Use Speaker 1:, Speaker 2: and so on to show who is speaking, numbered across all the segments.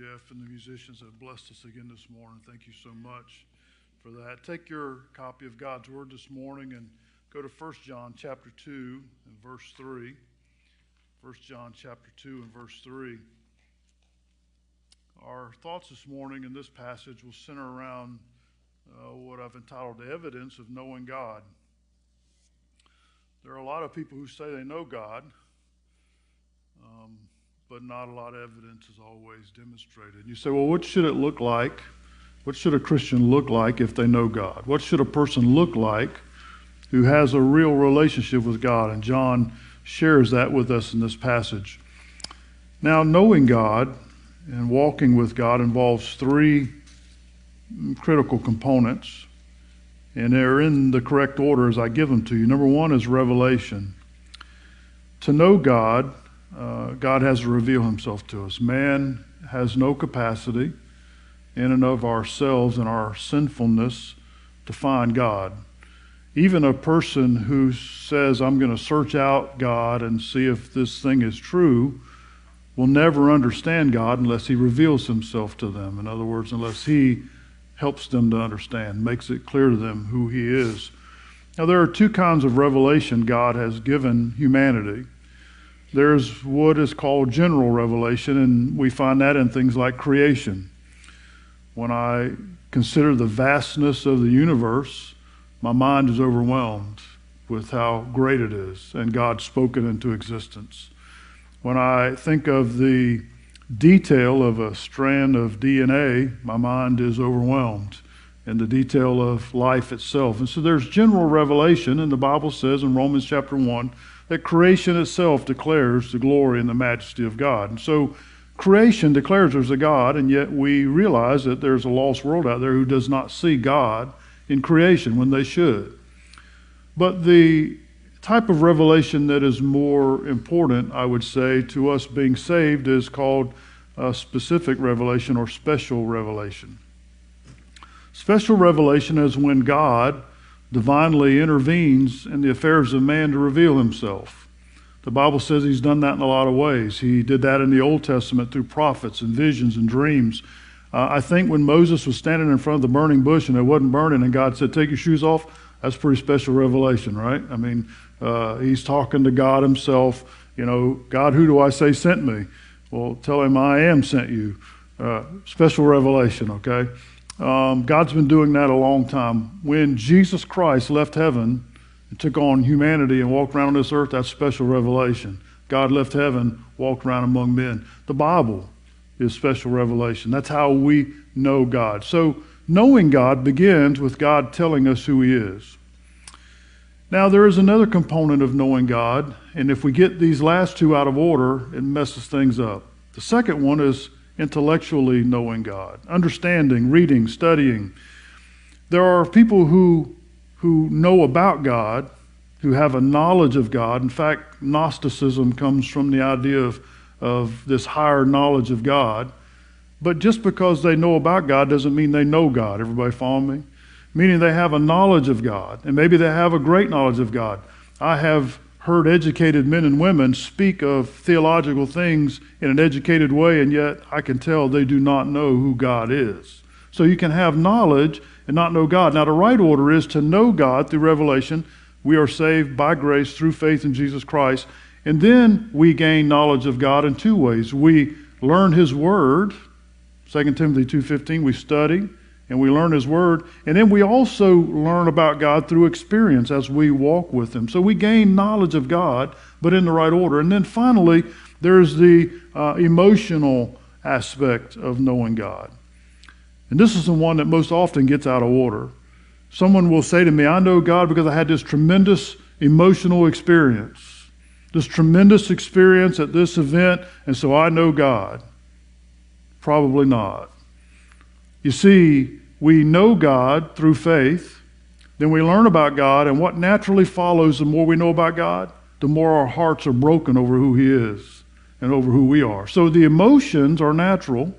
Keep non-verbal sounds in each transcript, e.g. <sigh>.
Speaker 1: Jeff and the musicians have blessed us again this morning. Thank you so much for that. Take your copy of God's Word this morning and go to 1 John chapter 2 and verse 3. 1 John chapter 2 and verse 3. Our thoughts this morning in this passage will center around uh, what I've entitled evidence of knowing God. There are a lot of people who say they know God, but not a lot of evidence is always demonstrated. You say, well, what should it look like? What should a Christian look like if they know God? What should a person look like who has a real relationship with God? And John shares that with us in this passage. Now, knowing God and walking with God involves three critical components and they're in the correct order as I give them to you. Number one is revelation. To know God, uh, God has to reveal himself to us. Man has no capacity in and of ourselves and our sinfulness to find God. Even a person who says, I'm going to search out God and see if this thing is true, will never understand God unless he reveals himself to them. In other words, unless he helps them to understand, makes it clear to them who He is. Now, there are two kinds of revelation God has given humanity. There's what is called general revelation, and we find that in things like creation. When I consider the vastness of the universe, my mind is overwhelmed with how great it is, and God spoke it into existence. When I think of the detail of a strand of DNA, my mind is overwhelmed in the detail of life itself. And so there's general revelation, and the Bible says in Romans chapter 1 that creation itself declares the glory and the majesty of God. And so creation declares there's a God, and yet we realize that there's a lost world out there who does not see God in creation when they should. But the type of revelation that is more important, I would say, to us being saved is called a specific revelation or special revelation. Special revelation is when God divinely intervenes in the affairs of man to reveal himself. The Bible says he's done that in a lot of ways. He did that in the Old Testament through prophets and visions and dreams. Uh, I think when Moses was standing in front of the burning bush and it wasn't burning, and God said, Take your shoes off, that's pretty special revelation, right? I mean, uh, he's talking to God himself. You know, God, who do I say sent me? Well, tell him I am sent you. Uh, special revelation, okay? Um, God's been doing that a long time. When Jesus Christ left heaven and took on humanity and walked around on this earth, that's special revelation. God left heaven, walked around among men. The Bible is special revelation. That's how we know God. So, knowing God begins with God telling us who He is. Now, there is another component of knowing God, and if we get these last two out of order, it messes things up. The second one is intellectually knowing God, understanding, reading, studying. There are people who, who know about God, who have a knowledge of God. In fact, Gnosticism comes from the idea of, of this higher knowledge of God. But just because they know about God doesn't mean they know God. Everybody follow me? meaning they have a knowledge of God, and maybe they have a great knowledge of God. I have heard educated men and women speak of theological things in an educated way, and yet I can tell they do not know who God is. So you can have knowledge and not know God. Now, the right order is to know God through revelation. We are saved by grace through faith in Jesus Christ. And then we gain knowledge of God in two ways. We learn His Word, 2 Timothy 2.15, we study and we learn His Word. And then we also learn about God through experience as we walk with Him. So we gain knowledge of God, but in the right order. And then finally, there's the uh, emotional aspect of knowing God. And this is the one that most often gets out of order. Someone will say to me, I know God because I had this tremendous emotional experience, this tremendous experience at this event, and so I know God. Probably not. You see, we know God through faith, then we learn about God, and what naturally follows the more we know about God, the more our hearts are broken over who He is and over who we are. So the emotions are natural.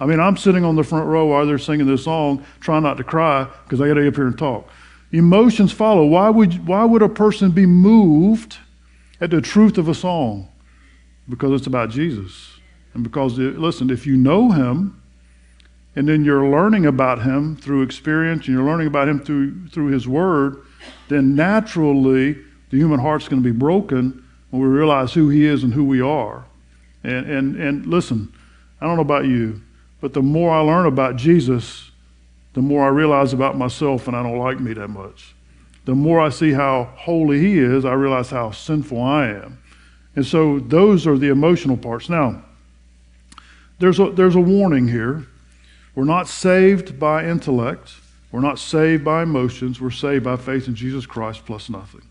Speaker 1: I mean, I'm sitting on the front row while they're singing this song, trying not to cry because I got to get up here and talk. Emotions follow. Why would, why would a person be moved at the truth of a song? Because it's about Jesus. And because, listen, if you know him, and then you're learning about him through experience, and you're learning about him through, through his word, then naturally the human heart's going to be broken when we realize who he is and who we are. And, and, and listen, I don't know about you, but the more I learn about Jesus, the more I realize about myself, and I don't like me that much. The more I see how holy he is, I realize how sinful I am. And so those are the emotional parts. Now, there's a, there's a warning here. We're not saved by intellect. We're not saved by emotions. We're saved by faith in Jesus Christ plus nothing.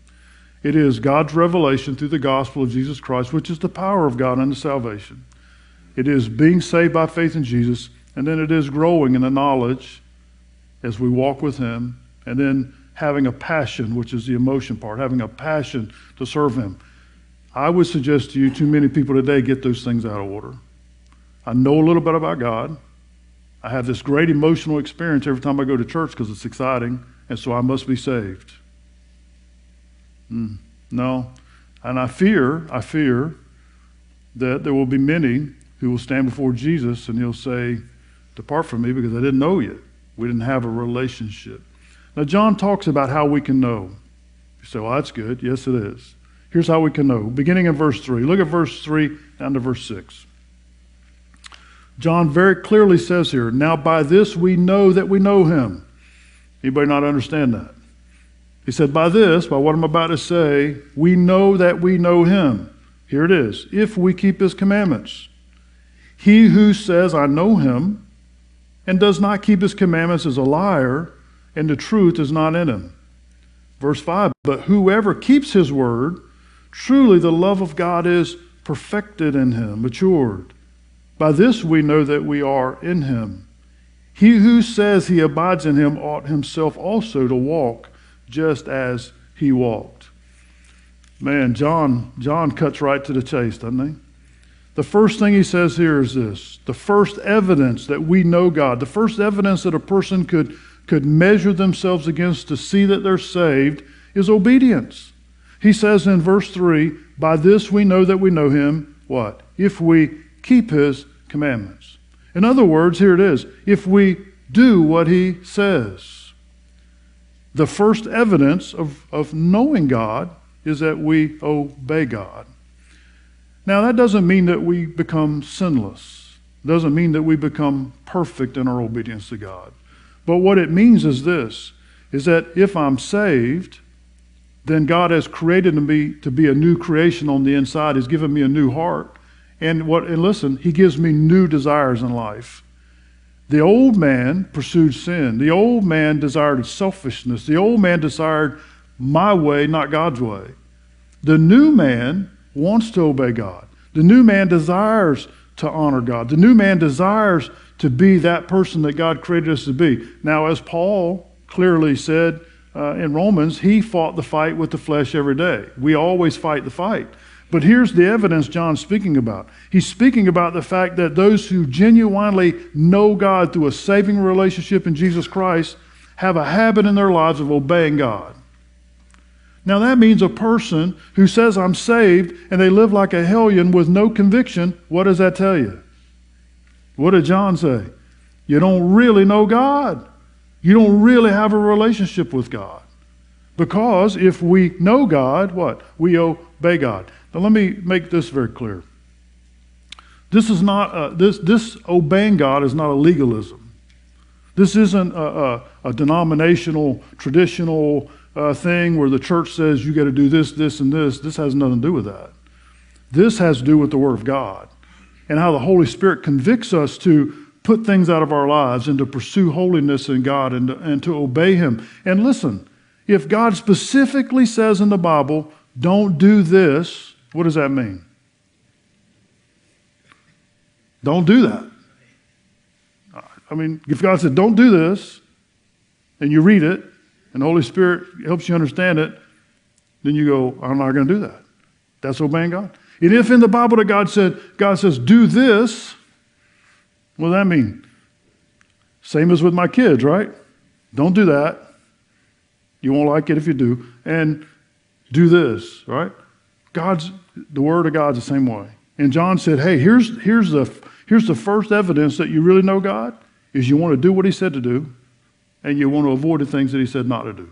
Speaker 1: It is God's revelation through the gospel of Jesus Christ, which is the power of God unto salvation. It is being saved by faith in Jesus, and then it is growing in the knowledge as we walk with Him, and then having a passion, which is the emotion part, having a passion to serve Him. I would suggest to you, too many people today get those things out of order. I know a little bit about God. I have this great emotional experience every time I go to church because it's exciting, and so I must be saved. Mm, no. And I fear, I fear that there will be many who will stand before Jesus and he'll say, Depart from me because I didn't know you. We didn't have a relationship. Now, John talks about how we can know. You say, Well, that's good. Yes, it is. Here's how we can know. Beginning in verse 3. Look at verse 3 down to verse 6. John very clearly says here, Now by this we know that we know him. Anybody not understand that? He said, By this, by what I'm about to say, we know that we know him. Here it is. If we keep his commandments. He who says, I know him, and does not keep his commandments is a liar, and the truth is not in him. Verse 5 But whoever keeps his word, truly the love of God is perfected in him, matured. By this we know that we are in him. He who says he abides in him ought himself also to walk just as he walked. Man, John, John cuts right to the chase, doesn't he? The first thing he says here is this the first evidence that we know God, the first evidence that a person could, could measure themselves against to see that they're saved is obedience. He says in verse 3 By this we know that we know him, what? If we keep his commandments. In other words, here it is if we do what he says. The first evidence of, of knowing God is that we obey God. Now, that doesn't mean that we become sinless. It doesn't mean that we become perfect in our obedience to God. But what it means is this is that if I'm saved, then God has created me to be a new creation on the inside. He's given me a new heart. And what and listen, he gives me new desires in life. The old man pursued sin. The old man desired selfishness. The old man desired my way, not God's way. The new man wants to obey God. The new man desires to honor God. The new man desires to be that person that God created us to be. Now, as Paul clearly said uh, in Romans, he fought the fight with the flesh every day. We always fight the fight. But here's the evidence John's speaking about. He's speaking about the fact that those who genuinely know God through a saving relationship in Jesus Christ have a habit in their lives of obeying God. Now, that means a person who says, I'm saved, and they live like a hellion with no conviction. What does that tell you? What did John say? You don't really know God. You don't really have a relationship with God. Because if we know God, what? We obey God. Now, let me make this very clear. This is not a, this this obeying God is not a legalism. This isn't a, a, a denominational, traditional uh, thing where the church says you got to do this, this, and this. This has nothing to do with that. This has to do with the Word of God and how the Holy Spirit convicts us to put things out of our lives and to pursue holiness in God and to, and to obey Him. And listen, if God specifically says in the Bible, don't do this, what does that mean? Don't do that. I mean, if God said, don't do this, and you read it, and the Holy Spirit helps you understand it, then you go, I'm not going to do that. That's obeying God. And if in the Bible that God said, God says, do this, what does that mean? Same as with my kids, right? Don't do that. You won't like it if you do. And do this, right? God's the word of God's the same way. And John said, Hey, here's, here's, the, here's the first evidence that you really know God is you want to do what he said to do, and you want to avoid the things that he said not to do.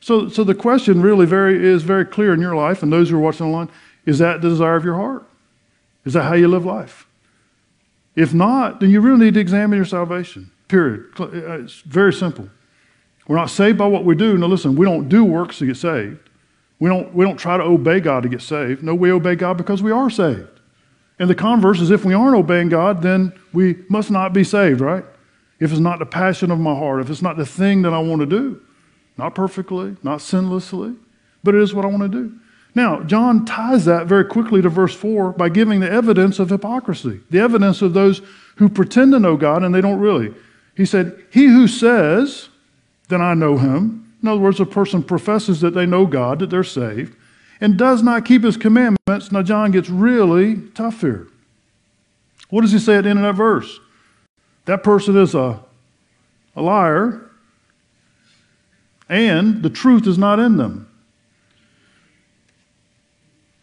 Speaker 1: So, so the question really very, is very clear in your life, and those who are watching online, is that the desire of your heart? Is that how you live life? If not, then you really need to examine your salvation. Period. Uh, it's very simple. We're not saved by what we do. Now listen, we don't do works to get saved. We don't, we don't try to obey God to get saved. No, we obey God because we are saved. And the converse is if we aren't obeying God, then we must not be saved, right? If it's not the passion of my heart, if it's not the thing that I want to do, not perfectly, not sinlessly, but it is what I want to do. Now, John ties that very quickly to verse 4 by giving the evidence of hypocrisy, the evidence of those who pretend to know God and they don't really. He said, He who says, then I know him. In other words, a person professes that they know God, that they're saved, and does not keep his commandments. Now, John gets really tough here. What does he say at the end of that verse? That person is a, a liar, and the truth is not in them.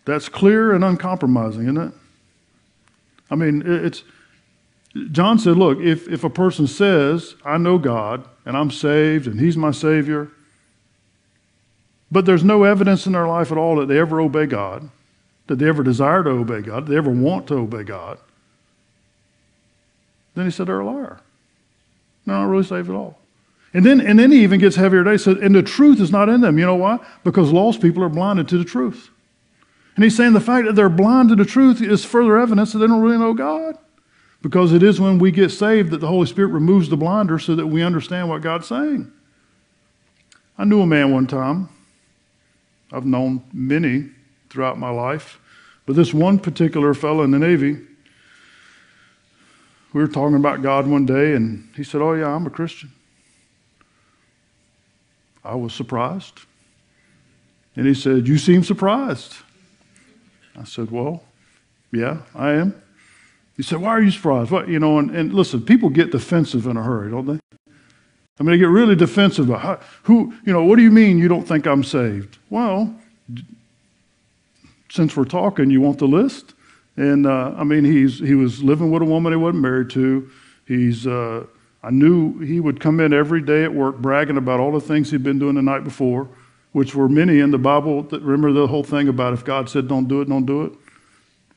Speaker 1: That's clear and uncompromising, isn't it? I mean, it's. John said, look, if, if a person says, I know God and I'm saved and He's my Savior, but there's no evidence in their life at all that they ever obey God, that they ever desire to obey God, that they ever want to obey God, then he said they're a liar. They're not really saved at all. And then, and then he even gets heavier today. Said, and the truth is not in them. You know why? Because lost people are blinded to the truth. And he's saying the fact that they're blind to the truth is further evidence that they don't really know God. Because it is when we get saved that the Holy Spirit removes the blinder so that we understand what God's saying. I knew a man one time. I've known many throughout my life. But this one particular fellow in the Navy, we were talking about God one day, and he said, Oh, yeah, I'm a Christian. I was surprised. And he said, You seem surprised. I said, Well, yeah, I am. He said, Why are you surprised? What, you know, and, and listen, people get defensive in a hurry, don't they? I mean, they get really defensive. About who, you know, what do you mean you don't think I'm saved? Well, since we're talking, you want the list? And uh, I mean, he's, he was living with a woman he wasn't married to. He's, uh, I knew he would come in every day at work bragging about all the things he'd been doing the night before, which were many in the Bible. That, remember the whole thing about if God said don't do it, don't do it?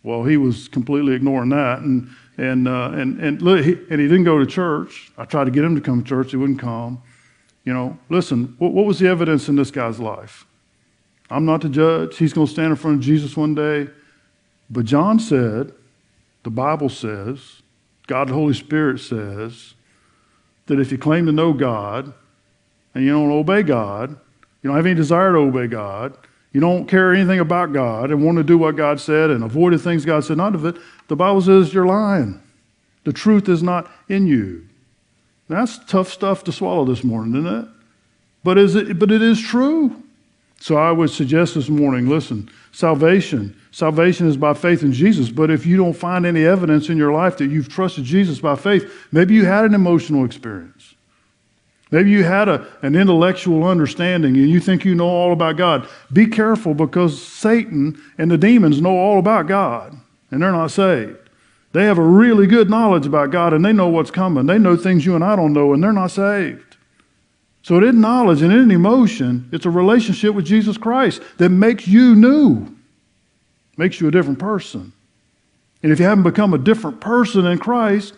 Speaker 1: Well, he was completely ignoring that. And, and, uh, and, and, he, and he didn't go to church. I tried to get him to come to church, he wouldn't come. You know, listen, what, what was the evidence in this guy's life? I'm not the judge. He's going to stand in front of Jesus one day. But John said, the Bible says, God the Holy Spirit says, that if you claim to know God and you don't obey God, you don't have any desire to obey God, you don't care anything about God and want to do what God said and avoid the things God said not of it, the Bible says you're lying. The truth is not in you. That's tough stuff to swallow this morning, isn't it? But is it but it is true. So I would suggest this morning, listen, salvation Salvation is by faith in Jesus. But if you don't find any evidence in your life that you've trusted Jesus by faith, maybe you had an emotional experience. Maybe you had a, an intellectual understanding and you think you know all about God. Be careful because Satan and the demons know all about God and they're not saved. They have a really good knowledge about God and they know what's coming. They know things you and I don't know and they're not saved. So it isn't knowledge and it isn't emotion. It's a relationship with Jesus Christ that makes you new makes you a different person. And if you haven't become a different person in Christ,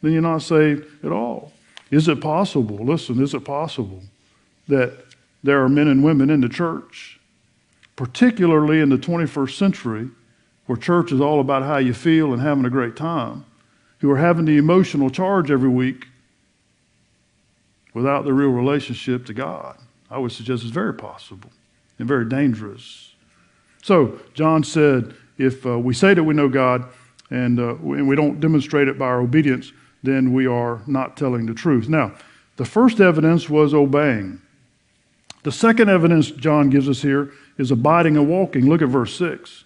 Speaker 1: then you're not saved at all. Is it possible, listen, is it possible that there are men and women in the church, particularly in the 21st century, where church is all about how you feel and having a great time, who are having the emotional charge every week without the real relationship to God? I would suggest it's very possible and very dangerous. So, John said, if uh, we say that we know God and, uh, and we don't demonstrate it by our obedience, then we are not telling the truth. Now, the first evidence was obeying. The second evidence John gives us here is abiding and walking. Look at verse 6.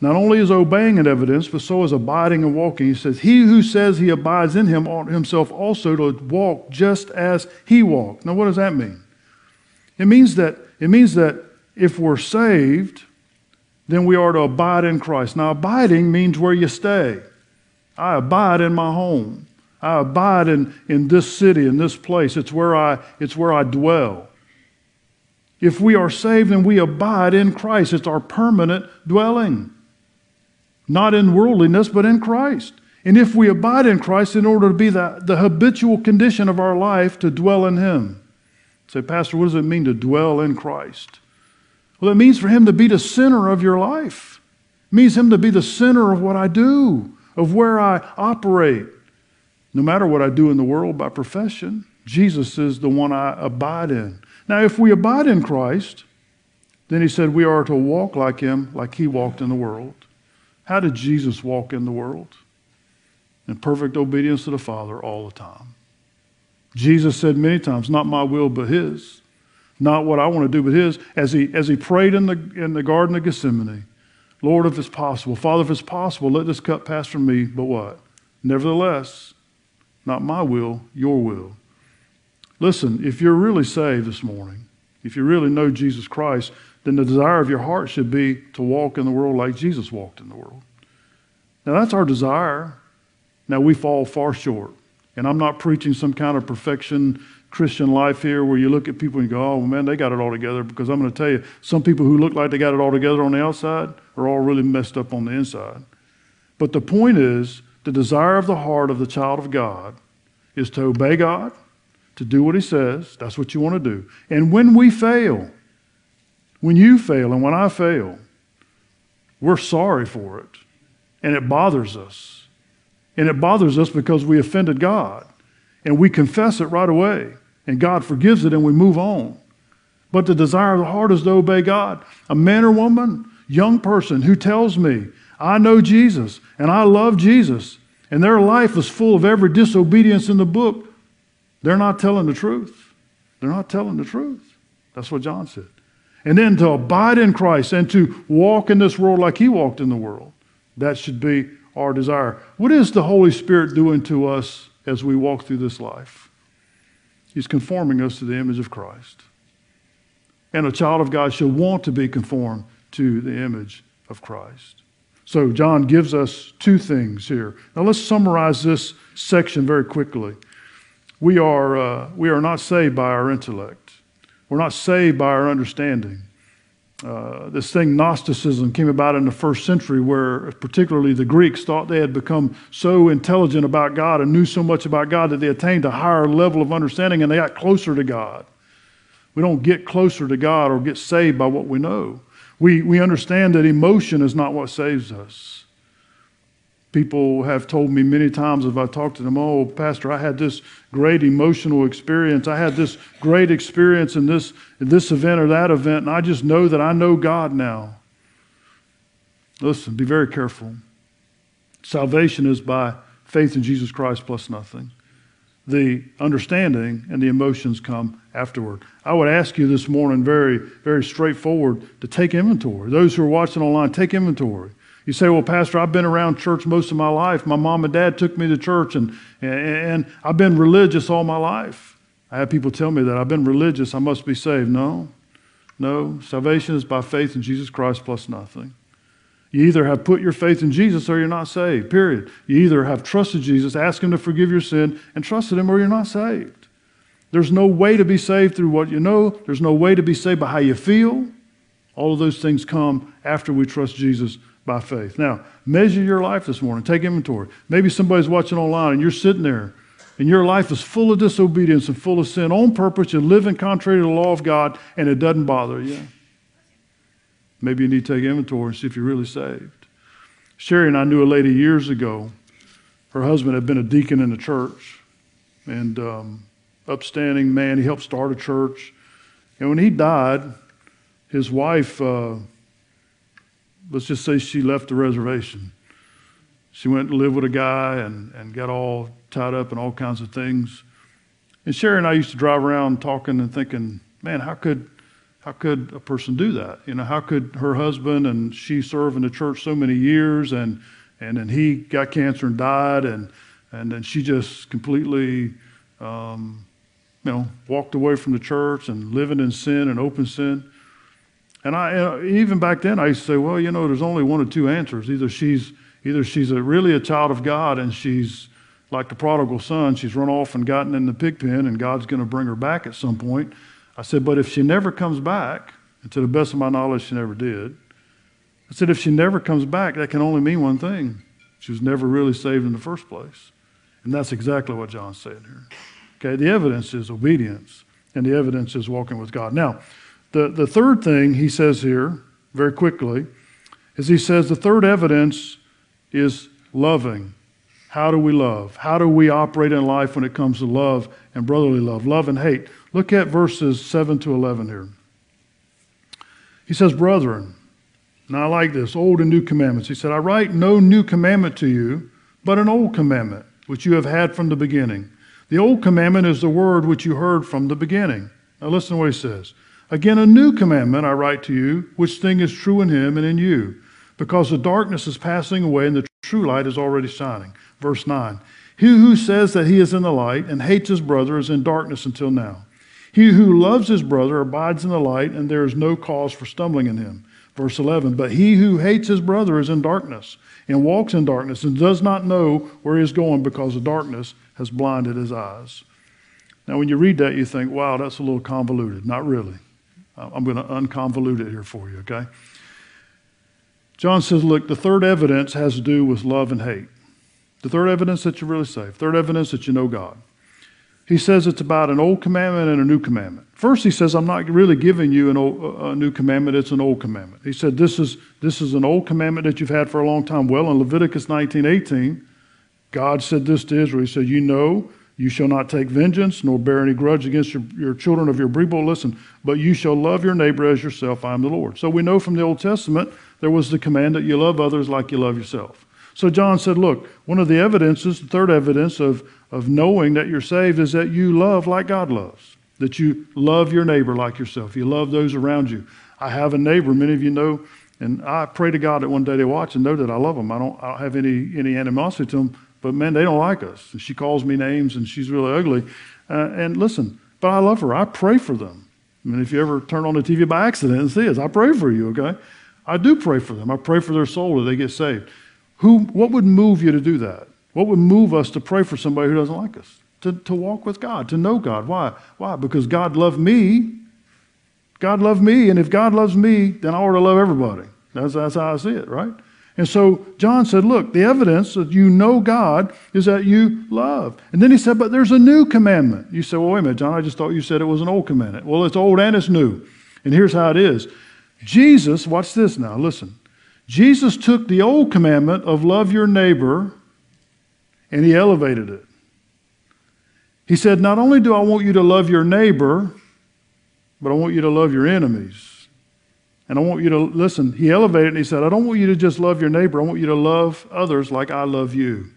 Speaker 1: Not only is obeying an evidence, but so is abiding and walking. He says, He who says he abides in him ought himself also to walk just as he walked. Now, what does that mean? It means that, it means that if we're saved, then we are to abide in Christ. Now, abiding means where you stay. I abide in my home. I abide in, in this city, in this place. It's where, I, it's where I dwell. If we are saved and we abide in Christ, it's our permanent dwelling. Not in worldliness, but in Christ. And if we abide in Christ in order to be the, the habitual condition of our life to dwell in Him. Say, Pastor, what does it mean to dwell in Christ? Well, it means for Him to be the center of your life. It means Him to be the center of what I do, of where I operate. No matter what I do in the world by profession, Jesus is the one I abide in. Now, if we abide in Christ, then He said we are to walk like Him, like He walked in the world. How did Jesus walk in the world? In perfect obedience to the Father all the time. Jesus said many times, Not my will, but His. Not what I want to do, but His. As He, as he prayed in the, in the Garden of Gethsemane, Lord, if it's possible, Father, if it's possible, let this cup pass from me, but what? Nevertheless, not my will, your will. Listen, if you're really saved this morning, if you really know Jesus Christ, then the desire of your heart should be to walk in the world like Jesus walked in the world. Now, that's our desire. Now, we fall far short. And I'm not preaching some kind of perfection Christian life here where you look at people and go, oh, man, they got it all together. Because I'm going to tell you, some people who look like they got it all together on the outside are all really messed up on the inside. But the point is, the desire of the heart of the child of God is to obey God, to do what He says. That's what you want to do. And when we fail, when you fail and when I fail, we're sorry for it. And it bothers us. And it bothers us because we offended God. And we confess it right away. And God forgives it and we move on. But the desire of the heart is to obey God. A man or woman, young person who tells me, I know Jesus and I love Jesus, and their life is full of every disobedience in the book, they're not telling the truth. They're not telling the truth. That's what John said and then to abide in Christ and to walk in this world like He walked in the world. That should be our desire. What is the Holy Spirit doing to us as we walk through this life? He's conforming us to the image of Christ. And a child of God should want to be conformed to the image of Christ. So, John gives us two things here. Now, let's summarize this section very quickly. We are, uh, we are not saved by our intellect. We're not saved by our understanding. Uh, this thing, Gnosticism, came about in the first century where, particularly, the Greeks thought they had become so intelligent about God and knew so much about God that they attained a higher level of understanding and they got closer to God. We don't get closer to God or get saved by what we know. We, we understand that emotion is not what saves us. People have told me many times if I talk to them, oh, Pastor, I had this great emotional experience. I had this great experience in this, in this event or that event, and I just know that I know God now. Listen, be very careful. Salvation is by faith in Jesus Christ plus nothing. The understanding and the emotions come afterward. I would ask you this morning, very, very straightforward, to take inventory. Those who are watching online, take inventory. You say, well, Pastor, I've been around church most of my life. My mom and dad took me to church, and, and I've been religious all my life. I have people tell me that I've been religious, I must be saved. No, no. Salvation is by faith in Jesus Christ plus nothing. You either have put your faith in Jesus or you're not saved, period. You either have trusted Jesus, asked Him to forgive your sin, and trusted Him, or you're not saved. There's no way to be saved through what you know, there's no way to be saved by how you feel. All of those things come after we trust Jesus by faith. Now, measure your life this morning. Take inventory. Maybe somebody's watching online and you're sitting there and your life is full of disobedience and full of sin on purpose. You're living contrary to the law of God and it doesn't bother you. Maybe you need to take inventory and see if you're really saved. Sherry and I knew a lady years ago. Her husband had been a deacon in the church and um, upstanding man. He helped start a church. And when he died, his wife. Uh, let's just say she left the reservation. She went to live with a guy and, and got all tied up in all kinds of things. And Sherry and I used to drive around talking and thinking, man, how could how could a person do that? You know, how could her husband and she serve in the church so many years and and then he got cancer and died and and then she just completely um, you know walked away from the church and living in sin and open sin And I, uh, even back then, I used to say, well, you know, there's only one or two answers. Either she's, either she's a, really a child of God and she's like the prodigal son, she's run off and gotten in the pig pen, and God's going to bring her back at some point. I said, but if she never comes back, and to the best of my knowledge, she never did. I said, if she never comes back, that can only mean one thing. She was never really saved in the first place. And that's exactly what John's saying here. Okay, the evidence is obedience, and the evidence is walking with God. Now, the, the third thing he says here, very quickly, is he says the third evidence is loving. How do we love? How do we operate in life when it comes to love and brotherly love? Love and hate. Look at verses 7 to 11 here. He says, Brethren, now I like this, old and new commandments. He said, I write no new commandment to you, but an old commandment, which you have had from the beginning. The old commandment is the word which you heard from the beginning. Now listen to what he says. Again, a new commandment I write to you, which thing is true in him and in you, because the darkness is passing away and the true light is already shining. Verse 9 He who says that he is in the light and hates his brother is in darkness until now. He who loves his brother abides in the light, and there is no cause for stumbling in him. Verse 11 But he who hates his brother is in darkness and walks in darkness and does not know where he is going because the darkness has blinded his eyes. Now, when you read that, you think, wow, that's a little convoluted. Not really. Uh, I'm going to unconvolute it here for you, okay? John says, look, the third evidence has to do with love and hate. The third evidence that you're really saved. Third evidence that you know God. He says it's about an old commandment and a new commandment. First, he says, I'm not really giving you old, a new commandment, it's an old commandment. He said, this is, this is an old commandment that you've had for a long time. Well, in Leviticus 19 18, God said this to Israel. He said, You know, you shall not take vengeance, nor bear any grudge against your, your children of your people. Listen, but you shall love your neighbor as yourself. I am the Lord. So we know from the Old Testament there was the command that you love others like you love yourself. So John said, Look, one of the evidences, the third evidence of, of knowing that you're saved is that you love like God loves, that you love your neighbor like yourself. You love those around you. I have a neighbor, many of you know, and I pray to God that one day they watch and know that I love them. I don't, I don't have any, any animosity to them, but man, they don't like us. She calls me names and she's really ugly. Uh, and listen, but I love her. I pray for them. I mean, if you ever turn on the TV by accident and see us, I pray for you, okay? I do pray for them. I pray for their soul that they get saved. Who, what would move you to do that? What would move us to pray for somebody who doesn't like us? To, to walk with God, to know God. Why? Why? Because God loved me. God loved me, and if God loves me, then I ought to love everybody. That's, that's how I see it, right? And so John said, Look, the evidence that you know God is that you love. And then he said, But there's a new commandment. You say, Well, wait a minute, John, I just thought you said it was an old commandment. Well, it's old and it's new. And here's how it is Jesus, watch this now, listen. Jesus took the old commandment of love your neighbor and he elevated it. He said, Not only do I want you to love your neighbor, but I want you to love your enemies. And I want you to listen. He elevated and he said, I don't want you to just love your neighbor. I want you to love others like I love you.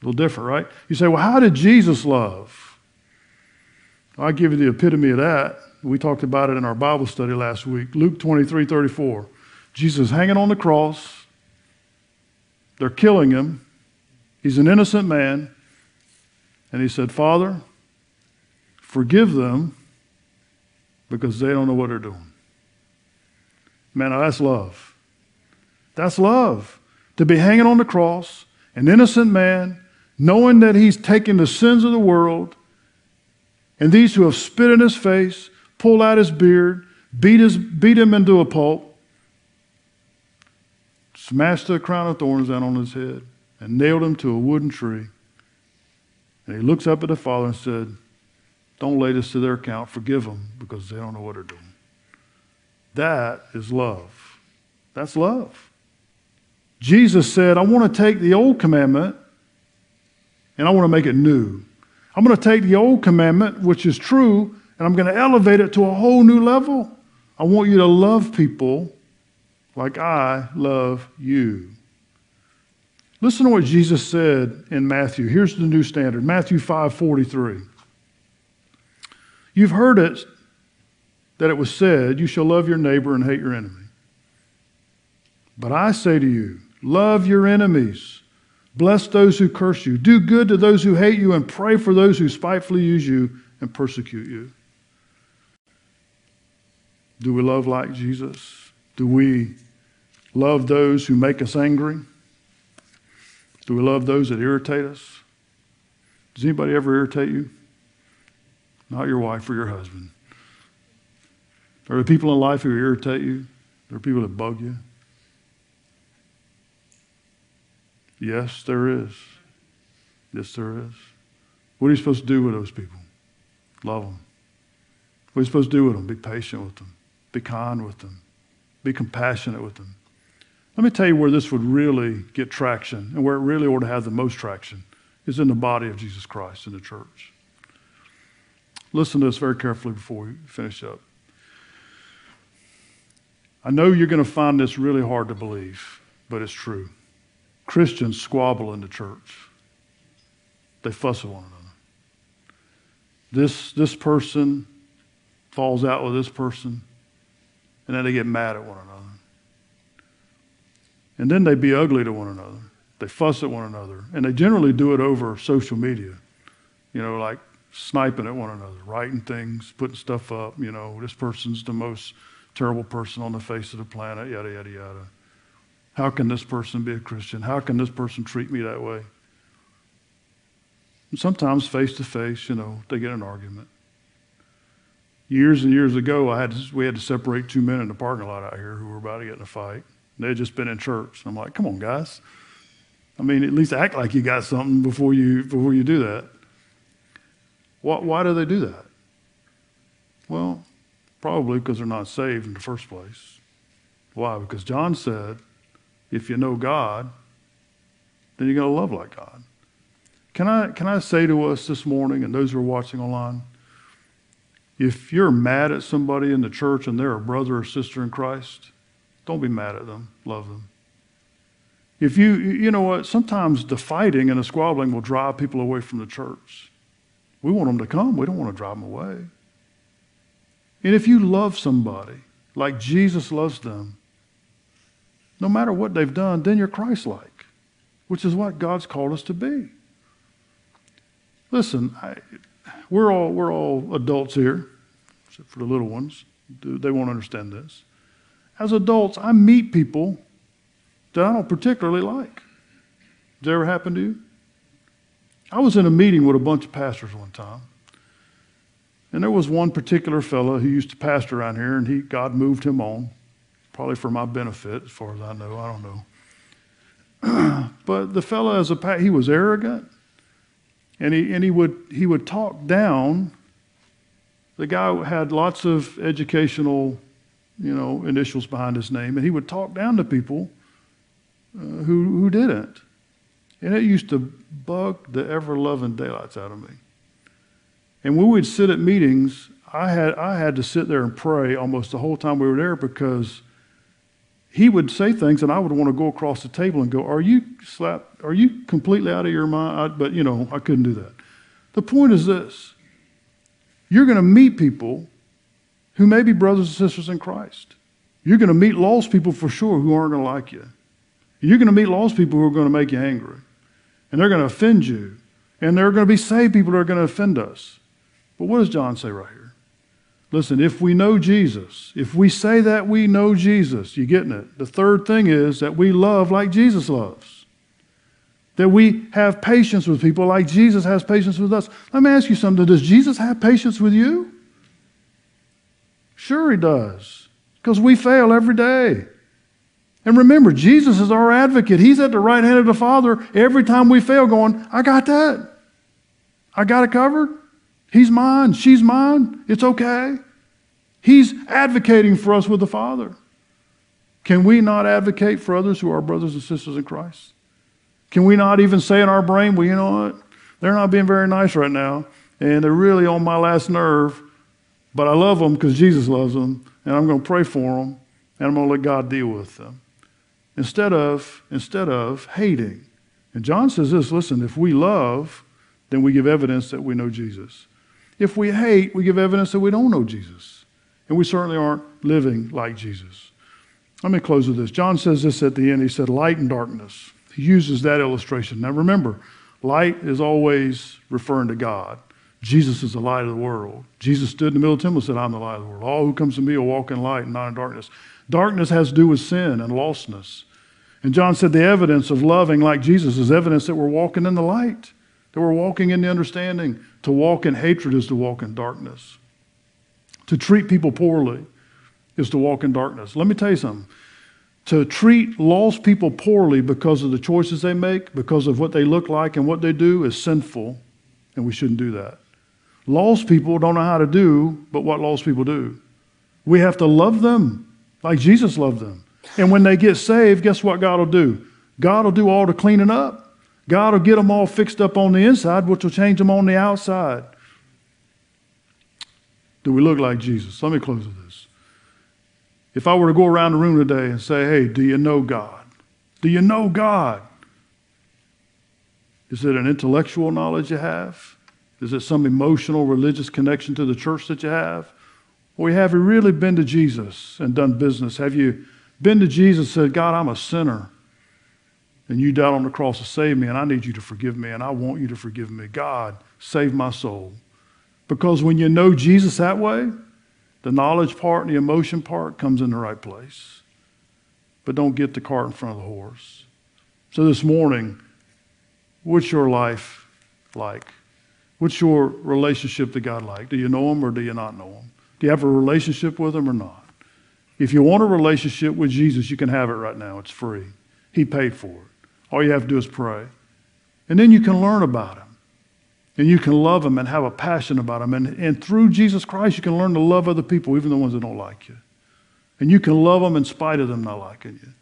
Speaker 1: A little different, right? You say, well, how did Jesus love? I'll give you the epitome of that. We talked about it in our Bible study last week. Luke 23 34. Jesus hanging on the cross. They're killing him. He's an innocent man. And he said, Father, forgive them because they don't know what they're doing. Man, oh, that's love. That's love. To be hanging on the cross, an innocent man, knowing that he's taken the sins of the world, and these who have spit in his face, pulled out his beard, beat, his, beat him into a pulp, smashed a crown of thorns down on his head, and nailed him to a wooden tree. And he looks up at the Father and said, Don't lay this to their account. Forgive them because they don't know what they're doing. That is love. That's love. Jesus said, I want to take the old commandment and I want to make it new. I'm going to take the old commandment, which is true, and I'm going to elevate it to a whole new level. I want you to love people like I love you. Listen to what Jesus said in Matthew. Here's the new standard Matthew 5 43. You've heard it that it was said, You shall love your neighbor and hate your enemy. But I say to you, love your enemies, bless those who curse you, do good to those who hate you, and pray for those who spitefully use you and persecute you. Do we love like Jesus? Do we love those who make us angry? Do we love those that irritate us? Does anybody ever irritate you? Not your wife or your husband. Are there people in life who irritate you? There are people that bug you. Yes, there is. Yes, there is. What are you supposed to do with those people? Love them. What are you supposed to do with them? Be patient with them. Be kind with them. Be compassionate with them. Let me tell you where this would really get traction and where it really ought to have the most traction is in the body of Jesus Christ in the church. Listen to this very carefully before we finish up. I know you're going to find this really hard to believe, but it's true. Christians squabble in the church. They fuss with one another. This, this person falls out with this person, and then they get mad at one another. And then they be ugly to one another. They fuss at one another. And they generally do it over social media, you know, like sniping at one another, writing things, putting stuff up, you know, this person's the most terrible person on the face of the planet, yada, yada, yada. How can this person be a Christian? How can this person treat me that way? And sometimes face to face, you know, they get an argument. Years and years ago, I had to, we had to separate two men in the parking lot out here who were about to get in a fight. They had just been in church. I'm like, come on, guys. I mean, at least act like you got something before you before you do that. Why, why do they do that? Well, probably because they're not saved in the first place. Why? Because John said, if you know God, then you're going to love like God. Can I, can I say to us this morning and those who are watching online, if you're mad at somebody in the church and they're a brother or sister in Christ, don't be mad at them. Love them. If you, you know what, sometimes the fighting and the squabbling will drive people away from the church. We want them to come, we don't want to drive them away. And if you love somebody like Jesus loves them, no matter what they've done, then you're Christ like, which is what God's called us to be. Listen, I, we're, all, we're all adults here, except for the little ones. They won't understand this. As adults, I meet people that I don't particularly like. Does that ever happen to you? I was in a meeting with a bunch of pastors one time. And there was one particular fellow who used to pastor around here, and he, God moved him on, probably for my benefit, as far as I know. I don't know. <clears throat> but the fellow, as a he was arrogant, and he and he would he would talk down. The guy had lots of educational, you know, initials behind his name, and he would talk down to people uh, who who didn't, and it used to bug the ever loving daylights out of me. And when we'd sit at meetings, I had, I had to sit there and pray almost the whole time we were there because he would say things and I would want to go across the table and go, Are you slap? Are you completely out of your mind? I, but, you know, I couldn't do that. The point is this you're going to meet people who may be brothers and sisters in Christ. You're going to meet lost people for sure who aren't going to like you. You're going to meet lost people who are going to make you angry. And they're going to offend you. And there are going to be saved people that are going to offend us. But what does John say right here? Listen, if we know Jesus, if we say that we know Jesus, you getting it? The third thing is that we love like Jesus loves. That we have patience with people like Jesus has patience with us. Let me ask you something. Does Jesus have patience with you? Sure, he does. Because we fail every day. And remember, Jesus is our advocate. He's at the right hand of the Father every time we fail, going, I got that. I got it covered. He's mine. She's mine. It's okay. He's advocating for us with the Father. Can we not advocate for others who are brothers and sisters in Christ? Can we not even say in our brain, well, you know what? They're not being very nice right now, and they're really on my last nerve, but I love them because Jesus loves them, and I'm going to pray for them, and I'm going to let God deal with them. Instead of, instead of hating. And John says this listen, if we love, then we give evidence that we know Jesus. If we hate, we give evidence that we don't know Jesus. And we certainly aren't living like Jesus. Let me close with this. John says this at the end. He said, light and darkness. He uses that illustration. Now remember, light is always referring to God. Jesus is the light of the world. Jesus stood in the middle of the temple and said, I'm the light of the world. All who comes to me will walk in light and not in darkness. Darkness has to do with sin and lostness. And John said the evidence of loving like Jesus is evidence that we're walking in the light, that we're walking in the understanding. To walk in hatred is to walk in darkness. To treat people poorly is to walk in darkness. Let me tell you something. To treat lost people poorly because of the choices they make, because of what they look like and what they do, is sinful, and we shouldn't do that. Lost people don't know how to do but what lost people do. We have to love them like Jesus loved them. And when they get saved, guess what God will do? God will do all the cleaning up. God will get them all fixed up on the inside, which will change them on the outside. Do we look like Jesus? Let me close with this. If I were to go around the room today and say, hey, do you know God? Do you know God? Is it an intellectual knowledge you have? Is it some emotional, religious connection to the church that you have? Or have you really been to Jesus and done business? Have you been to Jesus and said, God, I'm a sinner, and you died on the cross to save me, and I need you to forgive me, and I want you to forgive me. God, save my soul. Because when you know Jesus that way, the knowledge part and the emotion part comes in the right place. But don't get the cart in front of the horse. So this morning, what's your life like? What's your relationship to God like? Do you know Him or do you not know Him? Do you have a relationship with Him or not? If you want a relationship with Jesus, you can have it right now. It's free. He paid for it. All you have to do is pray. And then you can learn about Him. And you can love Him and have a passion about Him. And, and through Jesus Christ, you can learn to love other people, even the ones that don't like you. And you can love them in spite of them not liking you.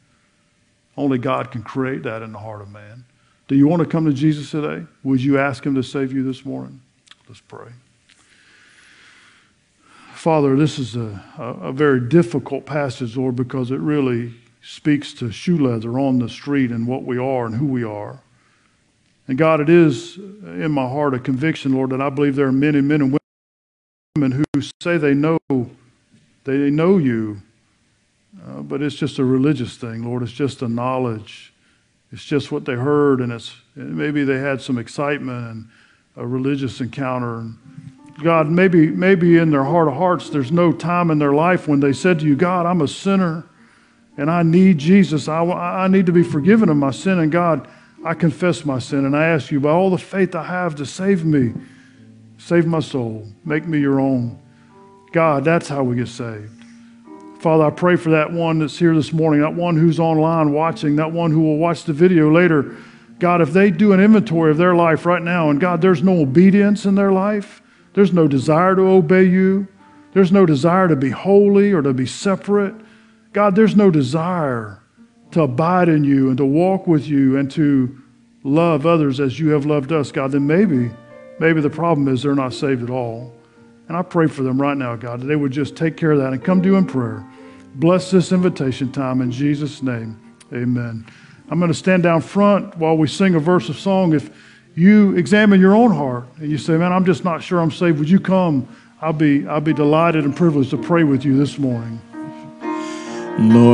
Speaker 1: Only God can create that in the heart of man. Do you want to come to Jesus today? Would you ask Him to save you this morning? Let's pray. Father, this is a, a, very difficult passage, Lord, because it really speaks to shoe leather on the street and what we are and who we are. And God, it is in my heart a conviction, Lord, that I believe there are many men and women who say they know, they know you, uh, but it's just a religious thing, Lord. It's just a knowledge. It's just what they heard, and it's maybe they had some excitement and a religious encounter. And, God, maybe, maybe in their heart of hearts, there's no time in their life when they said to you, God, I'm a sinner and I need Jesus. I, I need to be forgiven of my sin. And God, I confess my sin and I ask you, by all the faith I have, to save me, save my soul, make me your own. God, that's how we get saved. Father, I pray for that one that's here this morning, that one who's online watching, that one who will watch the video later. God, if they do an inventory of their life right now, and God, there's no obedience in their life, there's no desire to obey you. There's no desire to be holy or to be separate. God, there's no desire to abide in you and to walk with you and to love others as you have loved us, God, then maybe, maybe the problem is they're not saved at all. And I pray for them right now, God, that they would just take care of that and come to you in prayer. Bless this invitation time in Jesus' name. Amen. I'm going to stand down front while we sing a verse of song. If you examine your own heart and you say, Man, I'm just not sure I'm saved, would you come? I'll be, I'll be delighted and privileged to pray with you this morning.
Speaker 2: Lord.